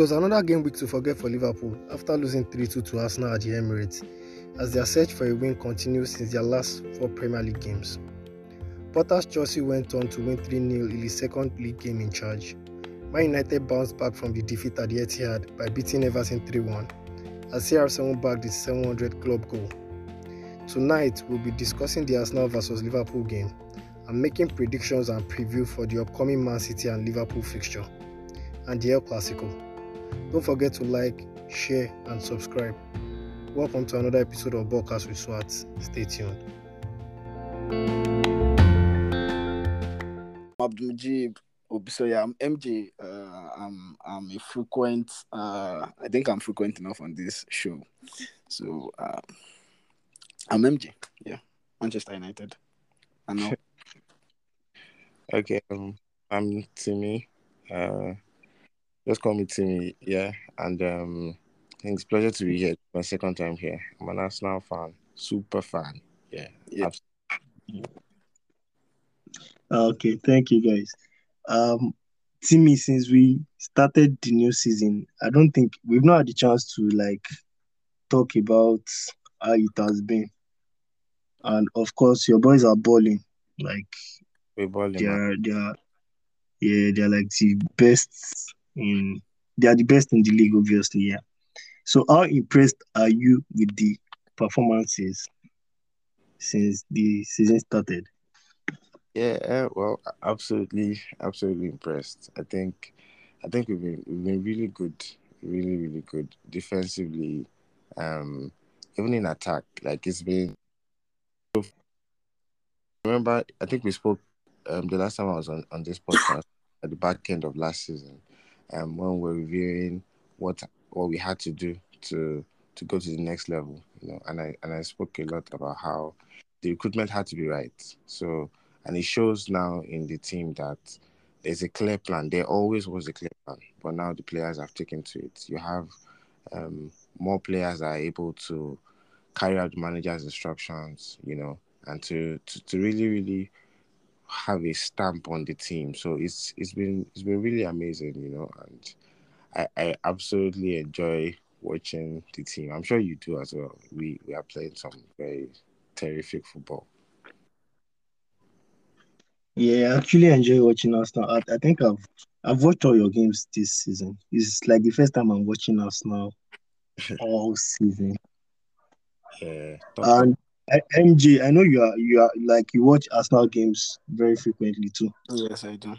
was another game week to forget for Liverpool after losing 3 2 to Arsenal at the Emirates, as their search for a win continues since their last four Premier League games. Potter's Chelsea went on to win 3 0 in his second league game in charge. Man United bounced back from the defeat at the Etihad by beating Everton 3 1, as CR7 bagged his 700 club goal. Tonight, we'll be discussing the Arsenal vs Liverpool game and making predictions and preview for the upcoming Man City and Liverpool fixture and the El Clasico. Don't forget to like, share, and subscribe. Welcome to another episode of Broadcast with SWAT. Stay tuned. Abdulmajib Obisoya. I'm MJ. Uh, I'm I'm a frequent. Uh, I think I'm frequent enough on this show. So uh, I'm MJ. Yeah, Manchester United. I know. Okay, um, I'm Timmy. Uh, just call me Timmy. Yeah, and um, it's a pleasure to be here. My second time here. I'm an Arsenal fan, super fan. Yeah, Yeah. Okay, thank you guys. Um, Timmy, since we started the new season, I don't think we've not had the chance to like talk about how it has been. And of course, your boys are balling. Like we're balling, they are, they are, yeah, they're like the best in. They are the best in the league, obviously. Yeah. So, how impressed are you with the performances since the season started? Yeah, uh, well, absolutely, absolutely impressed. I think, I think we've been we've been really good, really, really good defensively, um, even in attack. Like it's been. Remember, I think we spoke um the last time I was on on this podcast at the back end of last season, um, when we're reviewing what what we had to do to to go to the next level, you know, and I and I spoke a lot about how the recruitment had to be right. So and it shows now in the team that there's a clear plan. There always was a clear plan, but now the players have taken to it. You have um, more players are able to carry out the manager's instructions, you know, and to, to, to really, really have a stamp on the team. So it's it's been it's been really amazing, you know, and I, I absolutely enjoy watching the team. I'm sure you do as well. We we are playing some very terrific football. Yeah, I actually enjoy watching Arsenal. I, I think I've I've watched all your games this season. It's like the first time I'm watching Arsenal all season. Yeah. And MJ, I know you are you are like you watch Arsenal games very frequently too. yes, I do.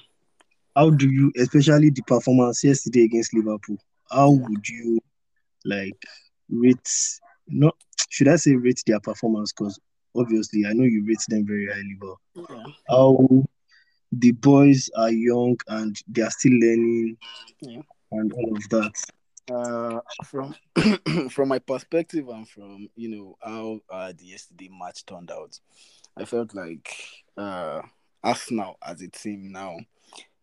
How do you, especially the performance yesterday against Liverpool? How would you like rate? Not should I say rate their performance? Because obviously I know you rate them very highly, but Yeah. how the boys are young and they are still learning Yeah. and all of that. Uh, from from my perspective and from you know how uh, the yesterday match turned out, I felt like uh, Arsenal as a team now,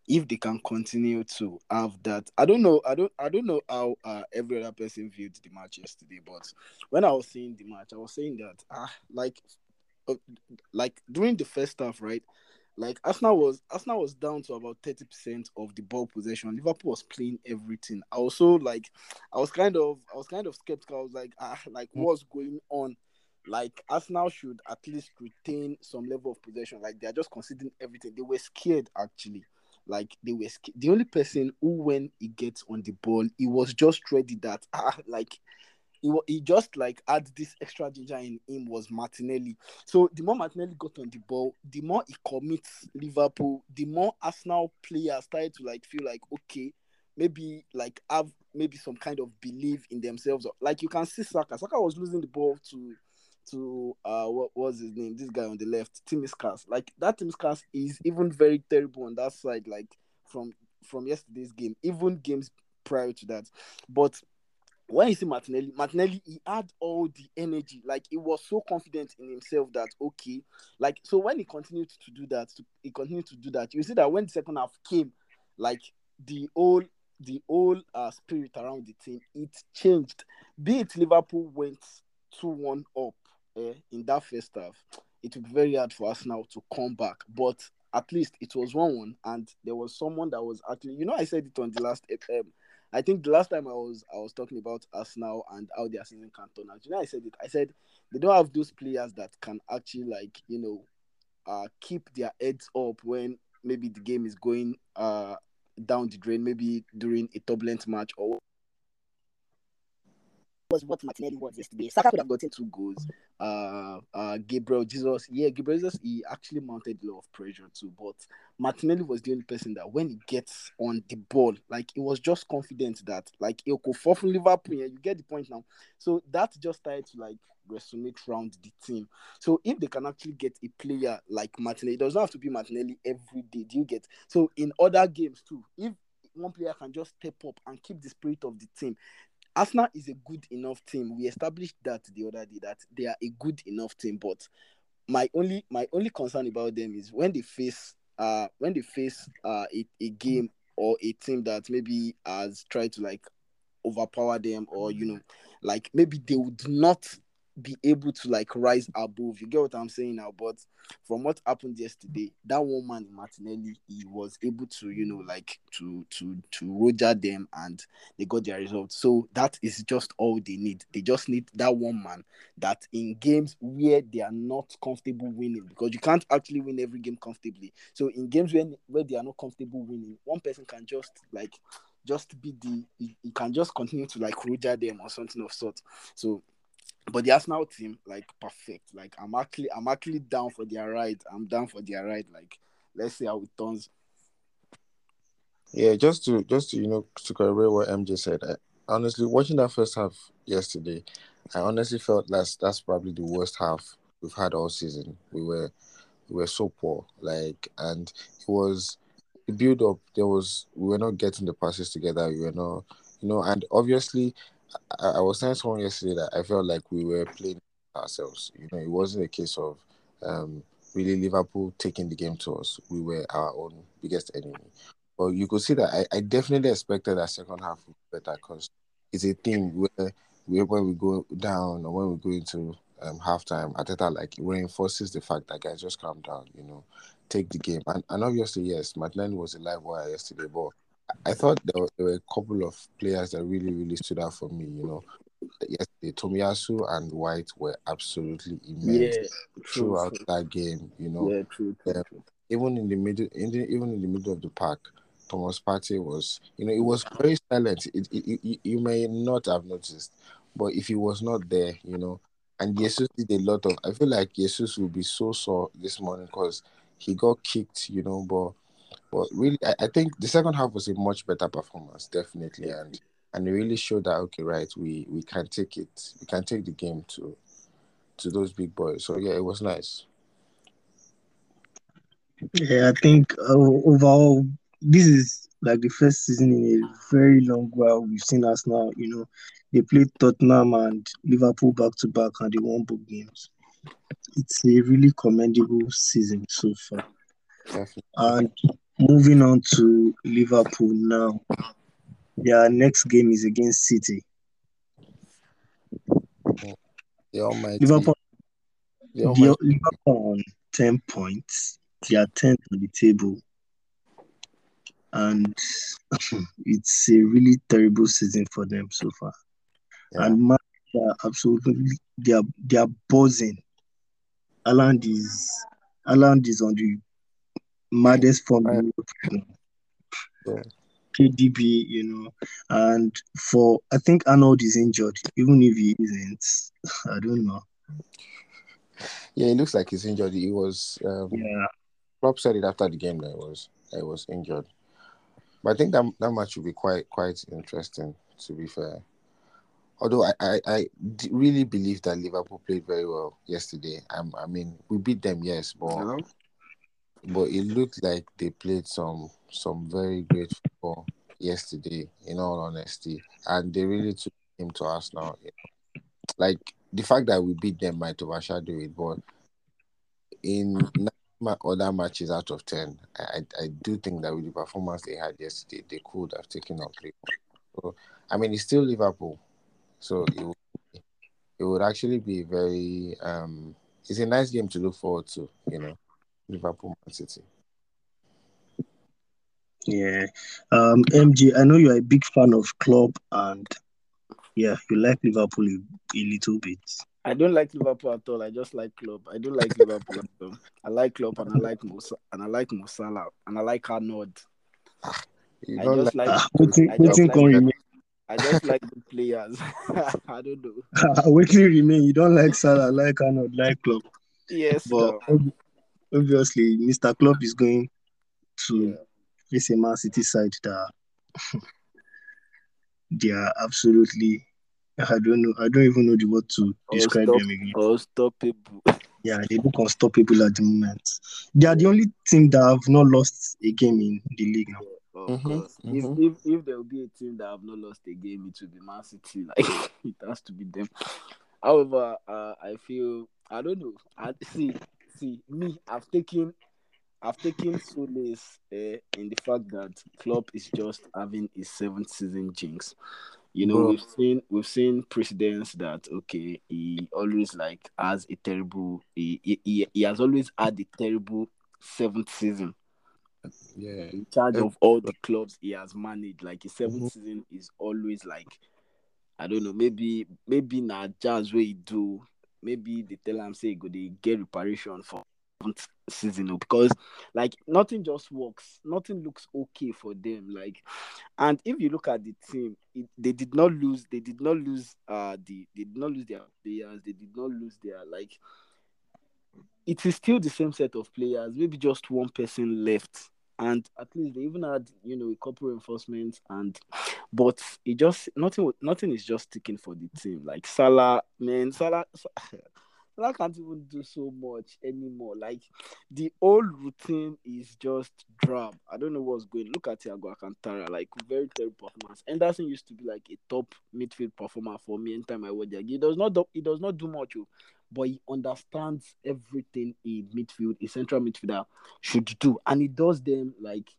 if they can continue to have that, I don't know, I don't, I don't know how uh, every other person viewed the match yesterday, but when I was seeing the match, I was saying that ah, like, uh, like during the first half, right? Like Arsenal was Arsenal was down to about thirty percent of the ball possession. Liverpool was playing everything. I also like, I was kind of I was kind of skeptical. I was like, ah, like what's going on? Like Arsenal should at least retain some level of possession. Like they are just conceding everything. They were scared actually. Like they were scared. The only person who, when he gets on the ball, he was just ready that ah, like he, he just like had this extra ginger in him was Martinelli. So the more Martinelli got on the ball, the more he commits Liverpool, the more Arsenal players started to like feel like okay, maybe like have maybe some kind of belief in themselves. Like you can see Saka. Saka was losing the ball to to uh what was his name? This guy on the left, Tsimikas. Like that Tsimikas is even very terrible on that side, like from from yesterday's game, even games prior to that. But when you see Martinelli, Martinelli, he had all the energy. Like he was so confident in himself that okay, like so when he continued to do that, he continued to do that. You see that when the second half came, like the whole the whole uh, spirit around the team, it changed. Be it Liverpool went two one up eh, in that first half, it would be very hard for us now to come back. But at least it was one one, and there was someone that was actually, you know, I said it on the last ep- um, I think the last time I was I was talking about Arsenal and how their season can turn out. You know, I said it. I said they don't have those players that can actually like you know, uh, keep their heads up when maybe the game is going uh down the drain, maybe during a turbulent match or was what Martinelli was yesterday. Saka could have gotten two goals. Uh, uh, Gabriel Jesus, yeah, Gabriel Jesus, he actually mounted a lot of pressure too. But Martinelli was the only person that when he gets on the ball, like he was just confident that like he'll go for from Liverpool. Yeah, you get the point now. So that just started to like resonate around the team. So if they can actually get a player like Martinelli, it doesn't have to be Martinelli every day. Do you get? So in other games too, if one player can just step up and keep the spirit of the team, Arsenal is a good enough team. We established that the other day that they are a good enough team. But my only my only concern about them is when they face uh when they face uh a, a game or a team that maybe has tried to like overpower them or you know like maybe they would not be able to like rise above. You get what I'm saying now? But from what happened yesterday, that one man Martinelli, he was able to, you know, like to to to roger them and they got their results. So that is just all they need. They just need that one man that in games where they are not comfortable winning, because you can't actually win every game comfortably. So in games when where they are not comfortable winning, one person can just like just be the he, he can just continue to like roger them or something of sort. So but the Arsenal team, like perfect. Like I'm actually I'm actually down for their ride. I'm down for their ride. Like let's see how it turns. Yeah, just to just to you know to correct what MJ said. I, honestly, watching that first half yesterday, I honestly felt that's that's probably the worst half we've had all season. We were we were so poor. Like and it was the build up. There was we were not getting the passes together. We were not you know, and obviously I, I was saying to someone yesterday that I felt like we were playing ourselves. You know, it wasn't a case of um, really Liverpool taking the game to us. We were our own biggest enemy. But you could see that I, I definitely expected that second half better because it's a thing where when we go down or when we go into um, halftime, Arteta like it reinforces the fact that guys just calm down, you know, take the game. And, and obviously, yes, Martinelli was a live wire yesterday, but I thought there were, there were a couple of players that really, really stood out for me. You know, yesterday Tomiyasu and White were absolutely immense Yeah, true, throughout true. that game. You know, Yeah, true, Um, even in the middle, in the, even in the middle of the park, Thomas Partey was, you know, it was very silent. It, it, it, you- you may not have noticed, but if he was not there, you know, and Jesus did a lot of. I feel like Jesus will be so sore this morning because he got kicked, you know, but but really, I, I think the second half was a much better performance, definitely, and and it really showed that okay, right, we we can take it, we can take the game to to those big boys. So yeah, it was nice. Yeah, I think uh, overall, this is like the first season in a very long while we've seen us now. You know, they played Tottenham and Liverpool back to back, and they won both games. It's a really commendable season so far. Definitely. And moving on to Liverpool now, their next game is against City. The almighty, Liverpool, the almighty. Liverpool on ten points. They are tenth on the table, and it's a really terrible season for them so far. Yeah. And man, they are absolutely they are they are buzzing. Haaland is Haaland is on the maddest form in Europe right now. Yeah. KDB, you know, and for I think Arnold is injured, even if he isn't. I don't know. Yeah, it looks like he's injured. He was. Um, Yeah, Klopp said it after the game that he was that he was injured. But I think that that match will be quite quite interesting. To be fair, although I I, I d- really believe that Liverpool played very well yesterday. Um, I mean, we beat them, yes, but Hello? But it looked like they played some some very great football yesterday. In all honesty, and they really took him to us now. Like the fact that we beat them might overshadow it, but in ma- other matches out of ten, I, I do think that with the performance they had yesterday, they could have taken up three. So I mean, it's still Liverpool, so it would, it would actually be very um, it's a nice game to look forward to. You know, Liverpool Man City. Yeah. Um, MJ, I know you're a big fan of Klopp and yeah, you like Liverpool a, a little bit. I don't like Liverpool at all. I just like Klopp. I don't like Liverpool at all. I like Klopp and I like Musa and I like Mo Salah and I like Arnold. You I just like, wetin I just like remain? I just like the players. I don't know. wetin remain? You don't like Salah, like Arnold, like Klopp. Yes, But no. Ob- obviously, Mr. Klopp is going to face a Man City side that they are absolutely. I don't know. I don't even know the word to describe Unstop- them again. Unstoppable. Yeah, they look unstoppable at the moment. They are the only team that have not lost a game in the league now. Of Mhm, course. mhm. If, if if there will be a team that have not lost a game, it will be Man City. Like it has to be them. However, uh, I feel I don't know. I see see me. I've taken I've taken solace uh, in the fact that Klopp is just having his seventh season jinx. You know, Bro. we've seen we've seen precedents that okay, he always like has a terrible he, he, he- he has always had a terrible seventh season Yeah. in charge of all the clubs he has managed. Like his 7th Mhm. season is always like I don't know, maybe maybe na jazz where he do, maybe they tell him say go they get reparation for season because like nothing just works, nothing looks okay for them. Like and if you look at the team, it, they did not lose, they did not lose uh the they did not lose their players, they did not lose their like it is still the same set of players, maybe just one person left. And at least they even had, you know, a couple reinforcements and but it just nothing nothing is just sticking for the team. Like Salah, man, Salah Salah can't even do so much anymore. Like the old routine is just drab. I don't know what's going. Look at Thiago Alcantara, like very terrible performance. Henderson used to be like a top midfield performer for me anytime I watch. He does not do, he does not do much, oh, but he understands everything a midfield, a central midfielder should do, and he does them like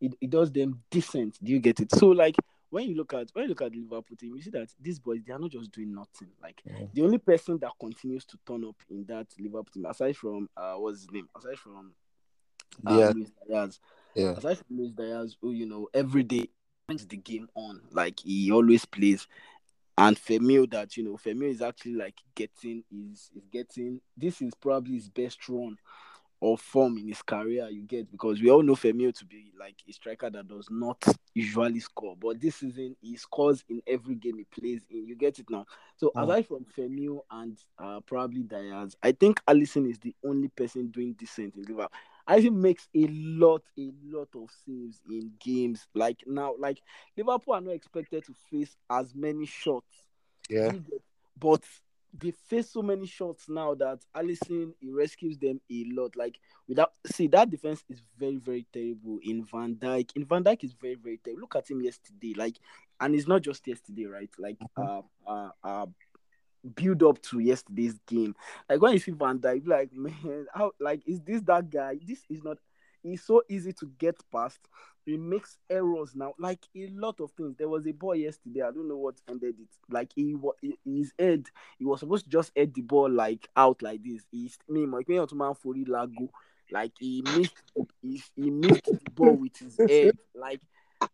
it, it does them decent. Do you get it? So like when you look at when you look at the Liverpool team, you see that these boys they are not just doing nothing. Like Yeah. the only person that continues to turn up in that Liverpool team, aside from uh what's his name, aside from uh, Yeah. Luis Diaz, Yeah. aside from Luis Diaz, who you know every day brings the game on, like he always plays. And Firmino, that you know, Firmino is actually like getting is is getting this is probably his best run or form in his career. You get because we all know Firmino to be like a striker that does not usually score, but this season he scores in every game he plays in. You get it now. So Mm. aside from Firmino and uh, probably Diaz, I think Alisson is the only person doing decent in Liverpool. I think makes a lot, a lot of saves in games. Like now, like Liverpool are not expected to face as many shots. Yeah. But they face so many shots now that Alisson he rescues them a lot. Like without see that defense is very, very terrible in Van Dijk. In Van Dijk is very, very terrible. Look at him yesterday. Like, and it's not just yesterday, right? Like uh uh uh build up to yesterday's game. Like when you see Van Dijk, like, man, how like is this that guy? This is not. It's so easy to get past. He makes errors now, like a lot of things. There was a boy yesterday. I don't know what ended it. Like he was his head. He was supposed to just head the ball like out like this. He's me, my man for Lago. Like he missed, he, he missed the ball with his head. Like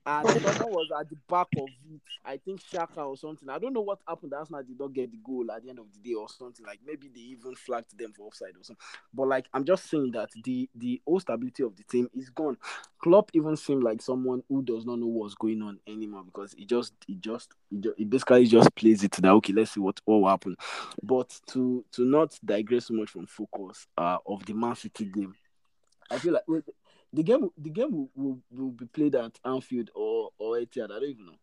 and someone was at the back of it. I think Shaka or something. I don't know what happened. Arsenal did not get the goal at the end of the day or something. Like maybe they even flagged them for offside or something. But like I'm just saying that the the whole stability of the team is gone. Klopp even seemed like someone who does not know what's going on anymore because he just he just he, just, he basically just plays it that okay let's see what what will happen. But to to not digress so much from focus uh of the Man City game, I feel like the game the game will, will, will be played at Anfield or or Etihad. I don't even know.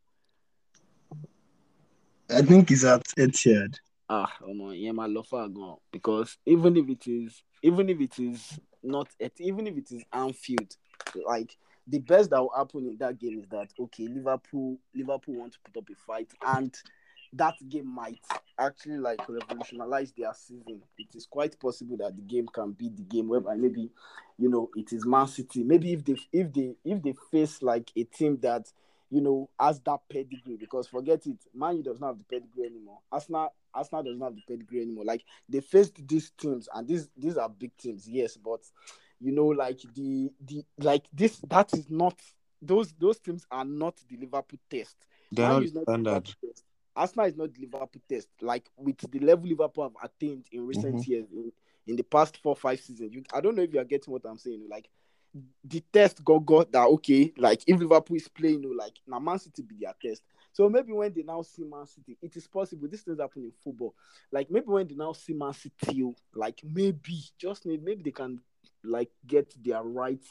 I think it's at Etihad. Ah, oh no, yeah, my for gone because even if it is even if it is not at even if it is Anfield, like the best that will happen in that game is that okay, Liverpool Liverpool want to put up a fight and that game might actually like revolutionize their season. It is quite possible that the game can be the game whereby maybe you know it is Man City. Maybe if they if they if they face like a team that you know has that pedigree because forget it, Man U does not have the pedigree anymore. Arsenal Arsenal does not have the pedigree anymore. Like they faced these teams and these these are big teams, yes, but you know like the the like this that is not those those teams are not the Liverpool test. They're not U not the standard. Test. Arsenal is not the Liverpool test. Like with the level Liverpool have attained in recent Mhm. years, in, in the past four five seasons. You, I don't know if you are getting what I'm saying. Like the test got got that okay. Like if Liverpool is playing, you know, like now Man City be their test. So maybe when they now see Man City, it is possible. This things happen in football. Like maybe when they now see Man City, like maybe just need maybe they can like get their right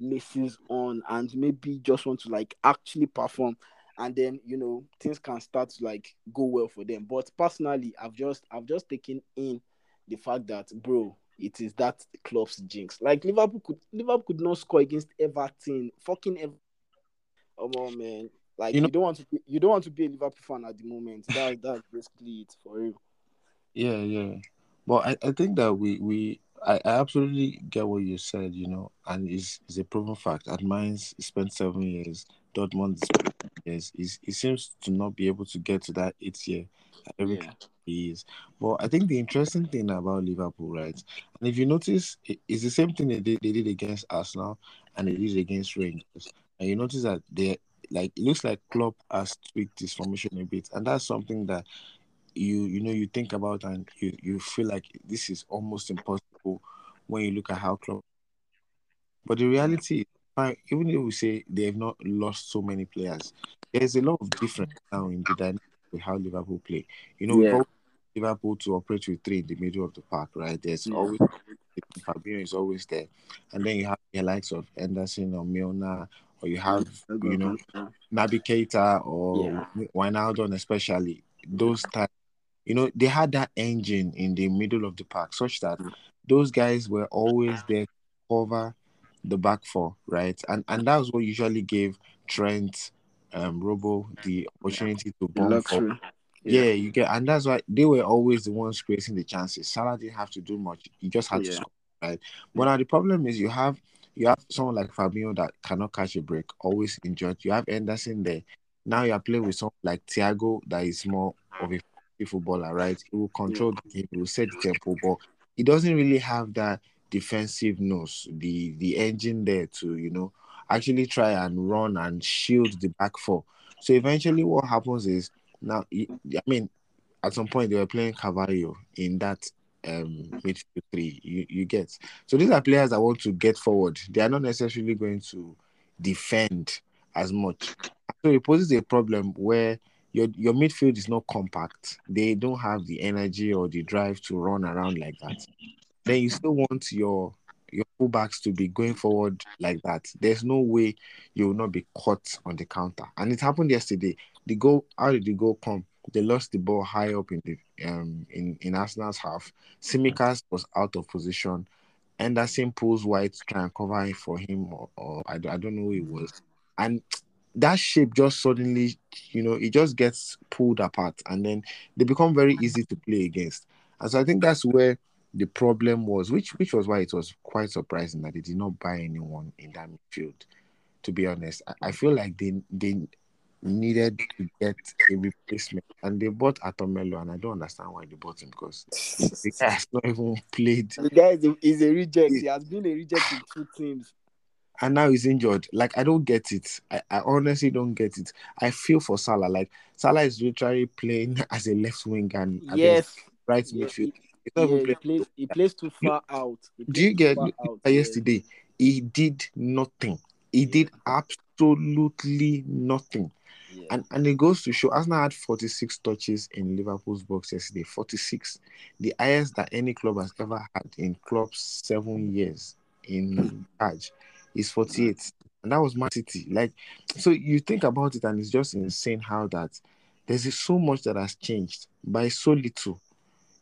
laces on and maybe just want to like actually perform and then you know things can start to like go well for them but personally i've just i've just taken in the fact that bro it is that Klopp's jinx like liverpool could liverpool could not score against everton fucking Ever- oh on, man like You you, don't want to be, you don't want to be a liverpool fan at the moment that that's basically it for real Yeah, yeah. But I, I think that we, we I, I absolutely get what you said, you know, and it's, it's a proven fact. At Mainz, spent seven years. Dortmund years. He's, he seems to not be able to get to that eighth year. Every Yeah. he is. But I think the interesting thing about Liverpool, right? And if you notice, it's the same thing they did, they did against Arsenal and they did against Rangers. And you notice that they like it looks like Klopp has tweaked his formation a bit, and that's something that you you know you think about and you you feel like this is almost impossible when you look at how Klopp. But the reality is, fine, even if we say they have not lost so many players, there's a lot of difference now in the dynamic with how Liverpool play. You know, Yeah. Liverpool to operate with three in the middle of the park, right? There's Yeah. always Fabinho is always there, and then you have the likes of Henderson or Milner, or you have you know Naby Keita or Yeah. Wijnaldum especially. Those times, you know, they had that engine in the middle of the park, such that those guys were always there to cover the back four, right? And and that was what usually gave Trent, um, Robo the opportunity to bomb for. luxury Yeah, you get, and that's why they were always the ones creating the chances. Salah didn't have to do much; he just had to score, right? But now the problem is you have you have someone like Fabinho that cannot catch a break, always injured. You have Henderson there. Now you are playing with someone like Thiago that is more of a footballer, right? He will control the game, he will set the tempo, but he doesn't really have that defensive nose, the the engine there to you know actually try and run and shield the back four. So eventually, what happens is now, I mean, at some point they were playing Carvalho in that um midfield three. You you get so these are players that want to get forward. They are not necessarily going to defend as much. So it poses a problem where your your midfield is not compact. They don't have the energy or the drive to run around like that. Then you still want your your fullbacks to be going forward like that. There's no way you will not be caught on the counter. And it happened yesterday. The goal, how did the goal come? They lost the ball high up in the um in, in Arsenal's half. Tsimikas was out of position. Henderson pulls White to try and cover for him, or, or I, I don't know who it was. And that shape just suddenly, you know, it just gets pulled apart, and then they become very easy to play against. And so I think that's where the problem was, which which was why it was quite surprising that they did not buy anyone in that midfield. To be honest, I, I feel like they they needed to get a replacement, and they bought Arthur Melo, and I don't understand why they bought him because the guy has not even played, The guy is a, is a reject. He has been a reject in two teams. and now he's injured. Like I don't get it. I, I honestly don't get it. I feel for Salah. Like Salah is literally playing as a left wing and Yes. right Yeah, midfield. He, He's not yeah, he plays. He plays too far out. Do you get out, at yeah. yesterday? He did nothing. He did absolutely nothing. Yeah. And and it goes to show Arsenal had 46 touches in Liverpool's box yesterday. 46. The highest that any club has ever had in Klopp's seven years in charge is 48. And that was Man City. Like so you think about it and it's just insane how that there's so much that has changed by so little,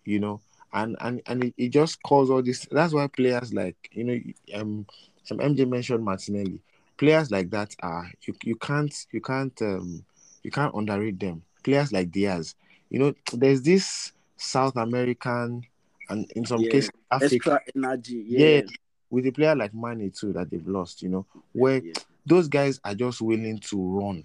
you know. And and and it, it just caused all this. That's why players like you know um some MJ mentioned Martinelli players like that are you, you can't you can't um you can't underrate them. Players like Diaz, you know, there's this South American and in some Yeah. cases Africa, Extra energy. yeah, Yeah. with a player like Mane too that they've lost, you know, where Yeah. those guys are just willing to run.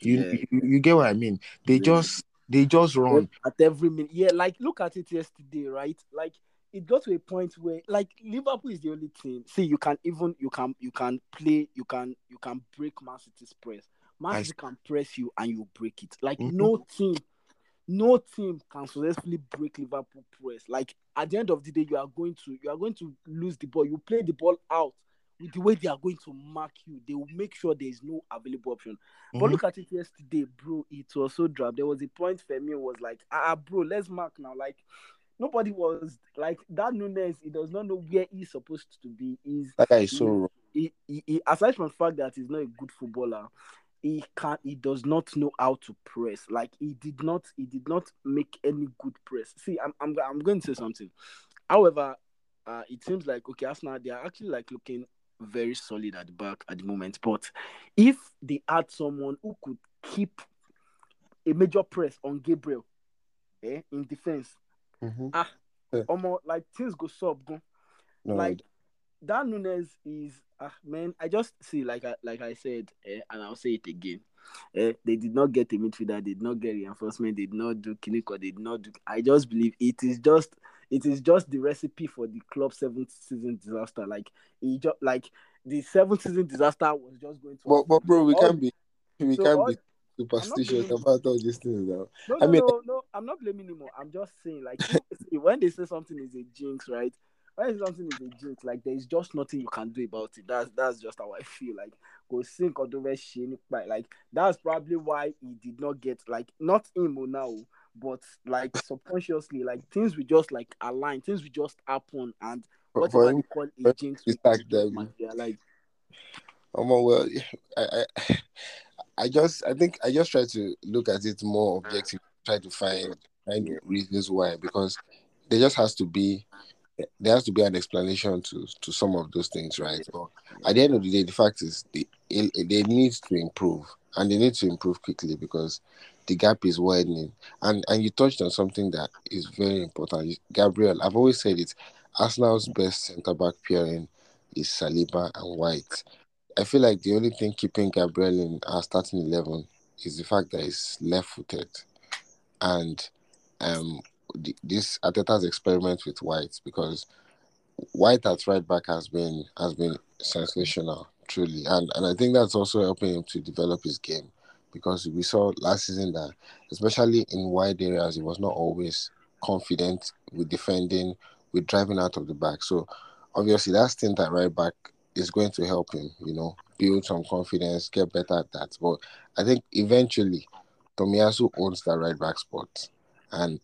You, you you get what I mean? They just they just run. at every minute. Yeah, like look at it yesterday, right? Like it got to a point where like Liverpool is the only team. See, you can even you can you can play you can you can break Man City's press. Man City can press you and you break it. Like mm-hmm. no team, no team can successfully break Liverpool press. Like at the end of the day, you are going to you are going to lose the ball. You play the ball out the way they are going to mark you. They will make sure there is no available option. Mm-hmm. But look at it yesterday, bro. It was so drab. There was a point Firmino was like, ah, bro, let's mark now. Like nobody was like that Nunez. He does not know where he's supposed to be. He's that guy is so he, he, he, aside from the fact that he's not a good footballer, he can't he does not know how to press. Like he did not he did not make any good press. See, I'm I'm I'm going to say something. However, uh, it seems like okay, Arsenal they are actually like looking very solid at the back at the moment. But if they had someone who could keep a major press on Gabriel eh, in defense, mm-hmm. ah, yeah. almost like things go sub go. No, like that Nunez is ah man, I just see like I like I said, eh, and I'll say it again. Eh, they did not get a midfielder, they did not get reinforcement, they did not do Kiniko, they did not do I just believe it is just it is just the recipe for the Klopp seventh season disaster. Like he just like the seventh season disaster was just going to. But, but bro, we all, can't be we so can't all, be superstitious about all these things now. No, no, I mean, no, no, I'm not blaming anymore. I'm just saying, like, when they say something is a jinx, right? When something is a jinx, like there is just nothing you can do about it. That's that's just how I feel. Like go sink or do like that's probably why he did not get like not him now, but like subconsciously, like things will just like align, things will just happen, and whatever you call it, jinx, like them. like. Um, well, I, I, I just, I think, I just try to look at it more objective, try to find find reasons why, because there just has to be there has to be an explanation to to some of those things, right? But at the end of the day, the fact is they they need to improve, and they need to improve quickly because the gap is widening. And and you touched on something that is very important, Gabriel. I've always said it. Arsenal's best centre back pairing is Saliba and White. I feel like the only thing keeping Gabriel in our starting eleven is the fact that he's left-footed, and um, this Arteta's experiment with White because White at right back has been has been sensational, truly, and and I think that's also helping him to develop his game because we saw last season that especially in wide areas he was not always confident with defending, with driving out of the back. So obviously that stint at right back is going to help him, you know, build some confidence, get better at that. But I think eventually Tomiyasu owns that right back spot. And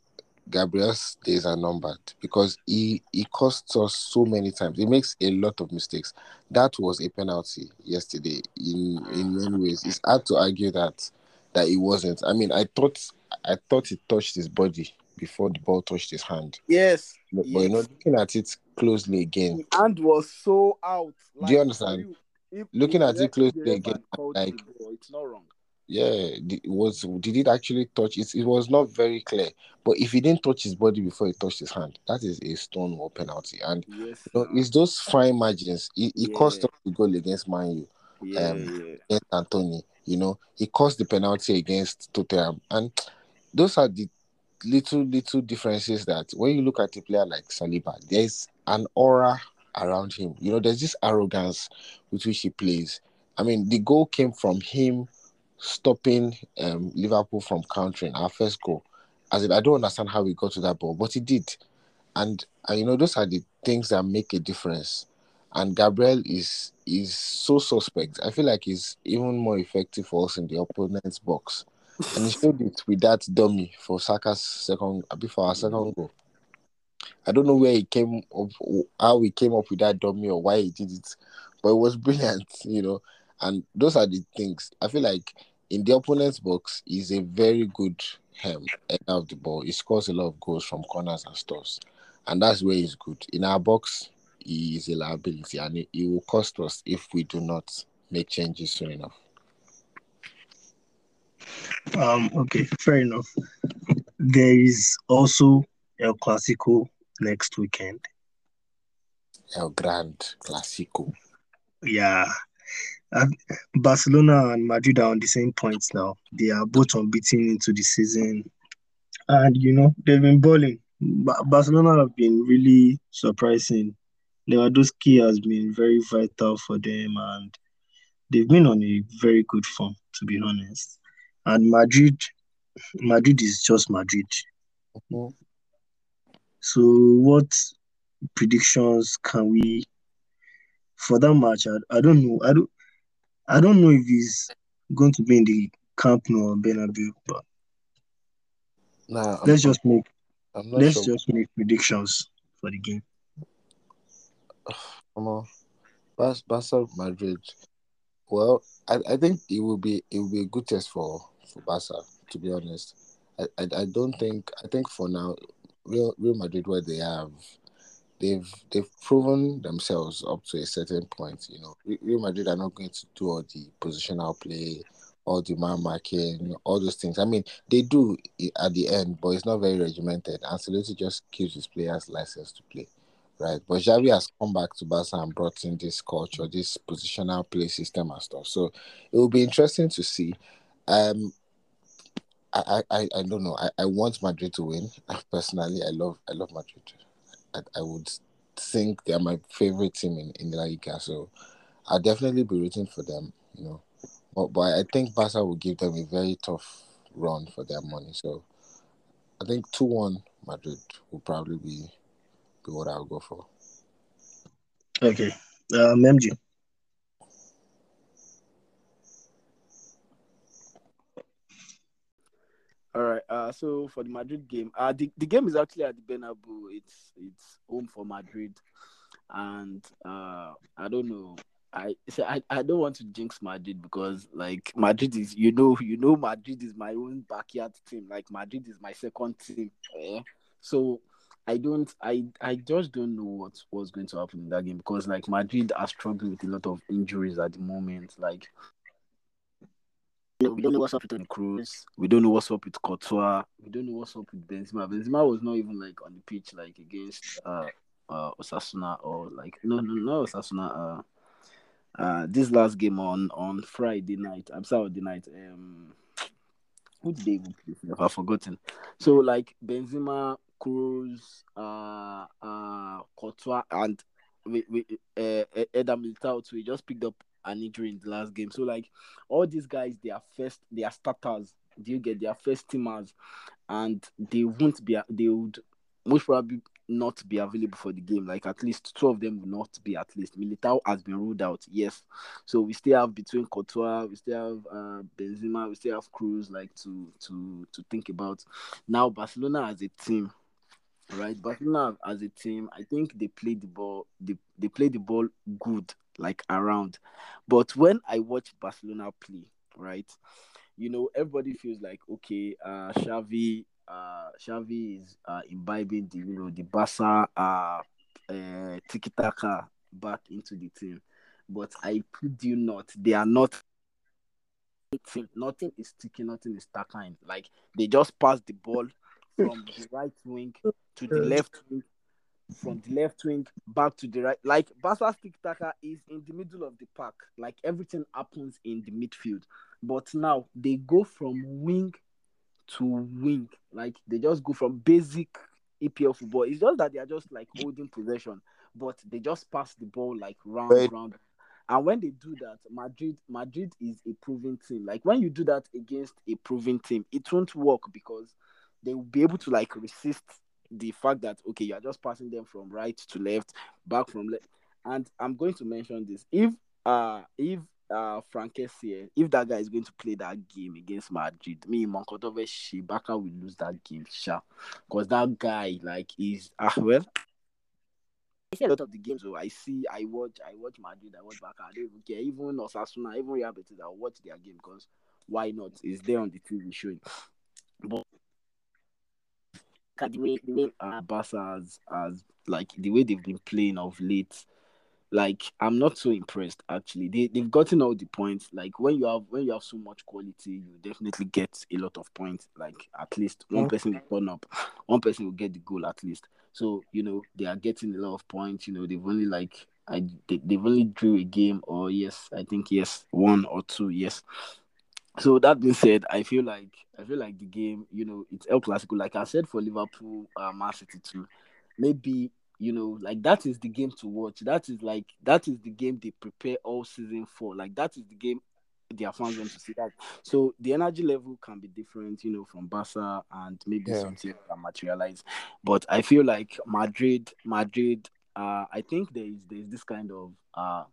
Gabriel's days are numbered because he he costs us so many times. He makes a lot of mistakes. That was a penalty yesterday. In in many ways, it's hard to argue that that it wasn't. I mean, I thought I thought he touched his body before the ball touched his hand. Yes, but, yes. but you know, looking at it closely again, the hand was so out. Like, do you understand? You, looking at it closely again, like it's not wrong yeah, it was did it actually touch it? It was not very clear. But if he didn't touch his body before he touched his hand, that is a stonewall penalty. And yes, you know, it's those fine margins. He, he yeah. cost us the goal against Man U, um, yeah. against Antony. You know, he caused the penalty against Tottenham, and those are the little little differences that when you look at a player like Saliba, there's an aura around him. You know, there's this arrogance with which he plays. I mean, the goal came from him stopping um, Liverpool from countering our first goal. As in, I don't understand how we got to that ball, but he did. And, and you know, those are the things that make a difference. And Gabriel is is so suspect. I feel like he's even more effective for us in the opponent's box. And he showed it with that dummy for Saka's second before our second goal. I don't know where he came up, how he came up with that dummy or why he did it, but it was brilliant, you know. And those are the things I feel like in the opponent's box, he's a very good um, header of the ball. He scores a lot of goals from corners and stuffs, and that's where he's good. In our box, he is a liability, and it, it will cost us if we do not make changes soon enough. Um. Okay. Fair enough. There is also El Clasico next weekend. El Grand Clasico. Yeah, Barcelona and Madrid are on the same points now. They are both unbeaten into the season, and you know they've been balling. Barcelona have been really surprising. Lewandowski has been very vital for them, and they've been on a very good form, to be honest. And Madrid, Madrid is just Madrid. Mm-hmm. So, what predictions can we for that match? I, I don't know. I don't. I don't know if he's going to be in the Camp Nou or Bernabeu, but nah, let's I'm, just make let's sure. just make predictions for the game. Come on, Barca Madrid. Well, I, I think it will be it will be a good test for for Barca. To be honest, I, I, I don't think I think for now Real Real Madrid where they have they've they've proven themselves up to a certain point. You know, Real Madrid are not going to do all the positional play, all the man marking, all those things. I mean, they do at the end, but it's not very regimented. Ancelotti just gives his players license to play, right? But Xavi has come back to Barca and brought in this culture, this positional play system and stuff. So it will be interesting to see. Um, I, I, I don't know. I, I want Madrid to win. Personally, I love I love Madrid. I, I would think they're my favorite team in, in La Liga. So I'll definitely be rooting for them, you know. But, but I think Barca will give them a very tough run for their money. So I think 2 1 Madrid will probably be, be what I'll go for. Okay. Um, MJ. All right. Uh, so for the Madrid game, uh, the, the game is actually at the Bernabeu. It's it's home for Madrid, and uh, I don't know. I say I, I don't want to jinx Madrid because like Madrid is you know you know Madrid is my own backyard team. Like Madrid is my second team. Eh? So I don't I I just don't know what was going to happen in that game because like Madrid are struggling with a lot of injuries at the moment. Like we don't know what's up with Kroos. We don't know what's up with Courtois. We don't know what's up with Benzema. Benzema was not even like on the pitch like against uh uh Osasuna or like no no no Osasuna uh uh this last game on on Friday night. I'm Saturday night. Um who did they even play? I've forgotten. So like Benzema, Kroos, uh uh Courtois and we, we uh Eder Militao we just picked up an injury in the last game. So like all these guys, they are first, they are starters. Do you get their first teamers, and they won't be. They would most probably not be available for the game. Like at least two of them will not be. At least Militao has been ruled out. Yes, so we still have between Courtois, we still have uh, Benzema, we still have Kroos. Like to to to think about. Now Barcelona as a team, right? Barcelona as a team, I think they play the ball. They they play the ball good like around. But when I watch Barcelona play, right, you know, everybody feels like okay, uh Xavi, uh Xavi is uh imbibing the you know the Barca uh, uh tiki taka back into the team. But I put you not, they are not nothing is sticking, nothing is tackling. Like they just pass the ball from the right wing to the left wing from the left wing back to the right. Like Barca's tiki taka is in the middle of the park. Like everything happens in the midfield. But now they go from wing to wing. Like they just go from basic EPL football. It's just that they are just like holding possession, but they just pass the ball like round right. round. And when they do that, Madrid Madrid is a proven team. Like when you do that against a proven team, it won't work because they will be able to like resist the fact that okay, you are just passing them from right to left, back from left. And I'm going to mention this. If uh if uh Frank if that guy is going to play that game against Madrid, me Monkotove Shibaka will lose that game, sure. Because that guy like is ah well. I see a lot of the games, so I see, I watch, I watch Madrid, I watch Barca. I don't even care. Even Osasuna, even Real Betis, I watch their game because why not? It's there on the TV showing. But the way the way uh, Barca has, has like the way they've been playing of late, like I'm not so impressed actually. They they've gotten all the points. Like when you have when you have so much quality, you definitely get a lot of points. Like at least one person will turn up, one person will get the goal at least. So you know they are getting a lot of points. You know they've only like I they, they've only drew a game or yes I think yes one or two yes so that being said, I feel like I feel like the game, you know, it's El Clasico. Like I said for Liverpool, uh, Man City too. Maybe you know, like that is the game to watch. That is like that is the game they prepare all season for. Like that is the game their fans want to see that. So the energy level can be different, you know, from Barca and maybe Yeah. something can materialize. But I feel like Madrid, Madrid, uh, I think there is there is this kind of uh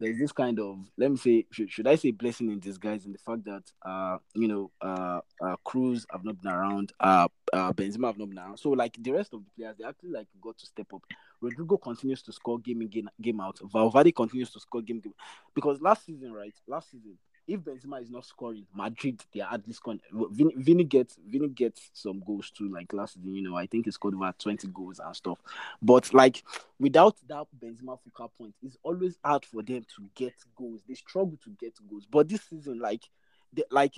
there's this kind of let me say should, should I say blessing in disguise in the fact that uh you know uh, uh Kroos have not been around uh uh Benzema have not been around. So like the rest of the players they actually like got to step up. Rodrygo continues to score game in game, game out. Valverde continues to score game game. Because last season right last season if Benzema is not scoring Madrid they are at least scoring Vini, Vini gets Vini gets some goals too like last season you know I think he scored over 20 goals and stuff but like without that Benzema focal point, it's always hard for them to get goals. They struggle to get goals. But this season, like, they, like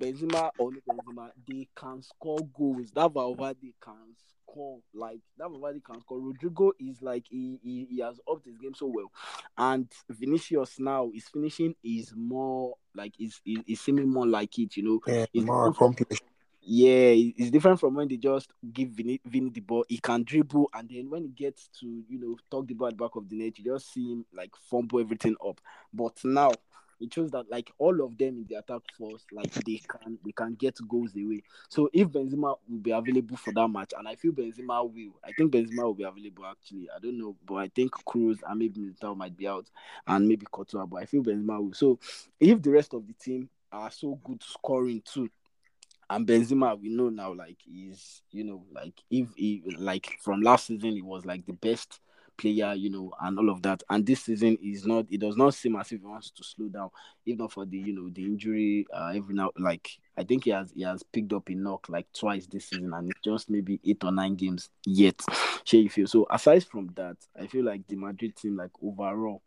Benzema or Benzema, they can score goals. That Valverde can score. Like that Valverde can score. Rodrygo is like he, he, he has upped his game so well, and Vinicius now is finishing is more like is is, seeming more like it. You know, Yeah, It's more different from- accomplished. yeah, it's different from when they just give Vini, Vini the ball. He can dribble, and then when he gets to you know talk the ball at the back of the net, you just see him like fumble everything up. But now it shows that like all of them in the attack force, like they can they can get goals away. So if Benzema will be available for that match, and I feel Benzema will, I think Benzema will be available. Actually, I don't know, but I think Kroos and maybe Militao might be out, and maybe Courtois, but I feel Benzema will. So if the rest of the team are so good scoring too and Benzema, we know now, like he's, you know, like if he, like from last season, he was like the best player, you know, and all of that. And this season is not, it does not seem as if he wants to slow down, not for the, you know, the injury. Uh, every now, like I think he has, he has picked up a knock like twice this season, and just maybe eight or nine games yet. Share you feel so. Aside from that, I feel like the Madrid team, like overall,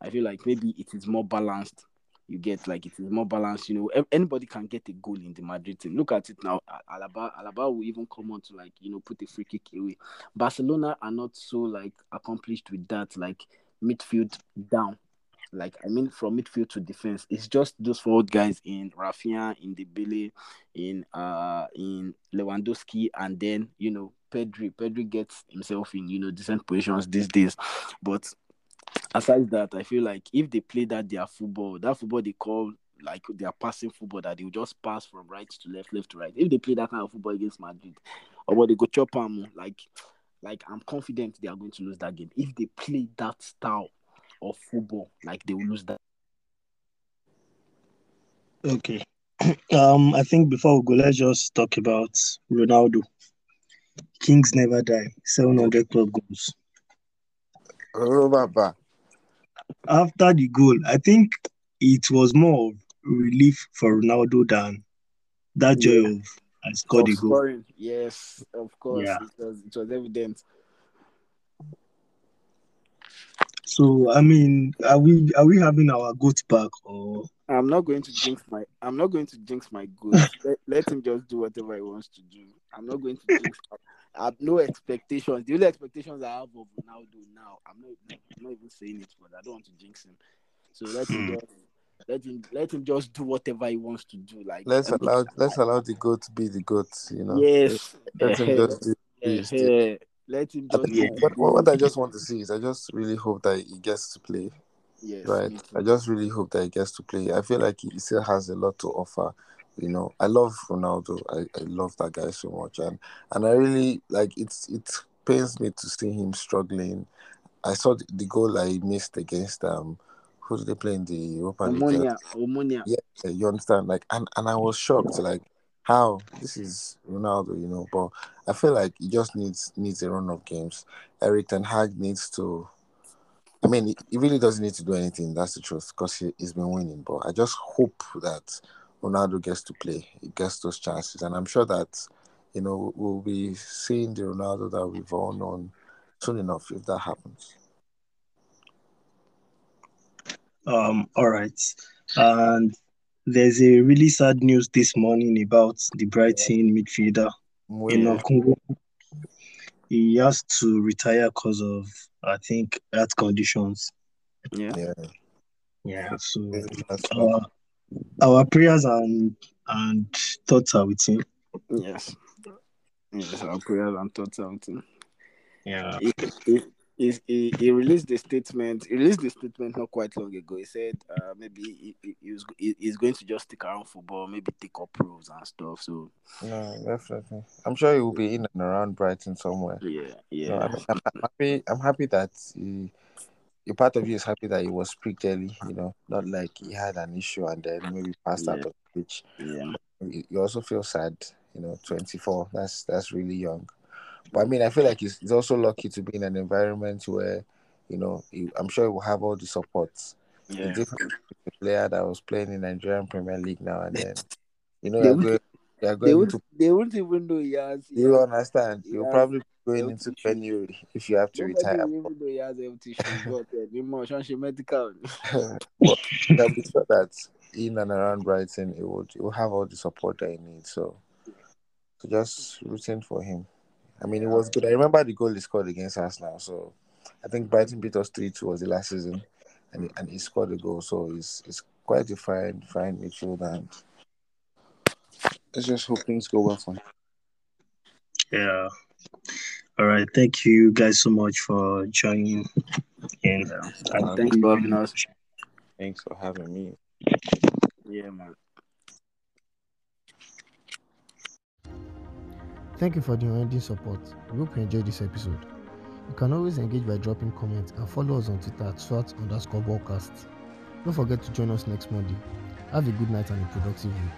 I feel like maybe it is more balanced you get like it is more balanced. You know, anybody can get a goal in the Madrid team. Look at it now. Alaba, Alaba will even come on to like you know put a free kick away. Barcelona are not so like accomplished with that, like midfield down. Like I mean, from midfield to defense, it's just those forward guys in Rafinha, in the Dembele, in uh in Lewandowski, and then you know Pedri. Pedri gets himself in you know decent positions these days, but aside that, I feel like if they play that their football, that football they call like their passing football that they will just pass from right to left, left to right. If they play that kind of football against Madrid, or what they go chop them, like like I'm confident they are going to lose that game. If they play that style of football, like they will lose that. Okay. Um, I think before we go, let's just talk about Ronaldo. Kings never die. 700 club goals. Oh, After the goal, I think it was more of relief for Ronaldo than that joy Yeah. of I scored Of goal. scoring, yes, of course, Yeah. it was it was evident. So I mean, are we are we having our goat back or I'm not going to jinx my I'm not going to jinx my goods. let, let him just do whatever he wants to do. I'm not going to jinx I have no expectations. The only expectations I have of Ronaldo now, I'm not I'm not even saying it, but I don't want to jinx him. So let him Hmm. just let him let him just do whatever he wants to do. Like Let's allow let's allow the goat to be the goat, you know. yes, Let him just do let him just what, what I just want to see is I just really hope that he gets to play. yes, Right. I just really hope that he gets to play. I feel like he still has a lot to offer. You know, I love Ronaldo. I, I love that guy so much, and and I really like it's it pains me to see him struggling. I saw the, the goal I missed against um who did they play in the Europa League? Uh, Omonia, Omonia. yeah, you understand? Like, and and I was shocked. Like, how this is Ronaldo, you know? But I feel like he just needs needs a run of games. Erik Ten Hag needs to. I mean, he, he really doesn't need to do anything. That's the truth, because he, he's been winning. But I just hope that Ronaldo gets to play, he gets those chances, and I'm sure that you know we'll be seeing the Ronaldo that we've all known soon enough if that happens. um all right. And there's a really sad news this morning about the Brighton midfielder Mwepu. Enock. He has to retire because of I think health conditions. Yeah. Yeah, Yeah, so that's our our prayers and and thoughts are with him. Yes. Yes, our prayers and thoughts are with him. Yeah. He, he, he, he, he released the statement. He released the statement not quite long ago. He said uh, maybe he, he, he was he, he's going to just stick around football, maybe take up pros and stuff. So No, definitely. I'm sure he will be in and around Brighton somewhere. yeah, No, yeah, I mean, I'm, I'm happy. I'm happy that he, a part of you is happy that he was picked early. You know, not like he had an issue and then maybe passed out Yeah. of the pitch. yeah, You also feel sad. You know, 24. That's that's really young. But I mean, I feel like he's, he's also lucky to be in an environment where, you know, he, I'm sure he will have all the support. Yeah. different with player that was playing in Nigerian Premier League now and then, you know, They would- going, They going would to. they wouldn't even know he has. You understand? You'll yeah, probably going into issues. penury if you have to Nobody retire. will even know he has health issues. But uh, the more Shanshi medical. but I'm sure that in and around Brighton, it would it will have all the support that he needs. So, so just rooting for him. I mean, it was good. I remember the goal he scored against Arsenal. So, I think Brighton beat us three two was the last season, and he, and he scored a goal. So it's it's quite a fine fine midfield, and let's just hope things go well for him. Yeah. All right. Thank you guys so much for joining in. Yeah. Uh, Thanks for having us. Thanks for having me. Yeah, man. Thank you for the unending support. We hope you enjoyed this episode. You can always engage by dropping comments and follow us on Twitter at Swartz underscore ballcast. Don't forget to join us next Monday. Have a good night and a productive week.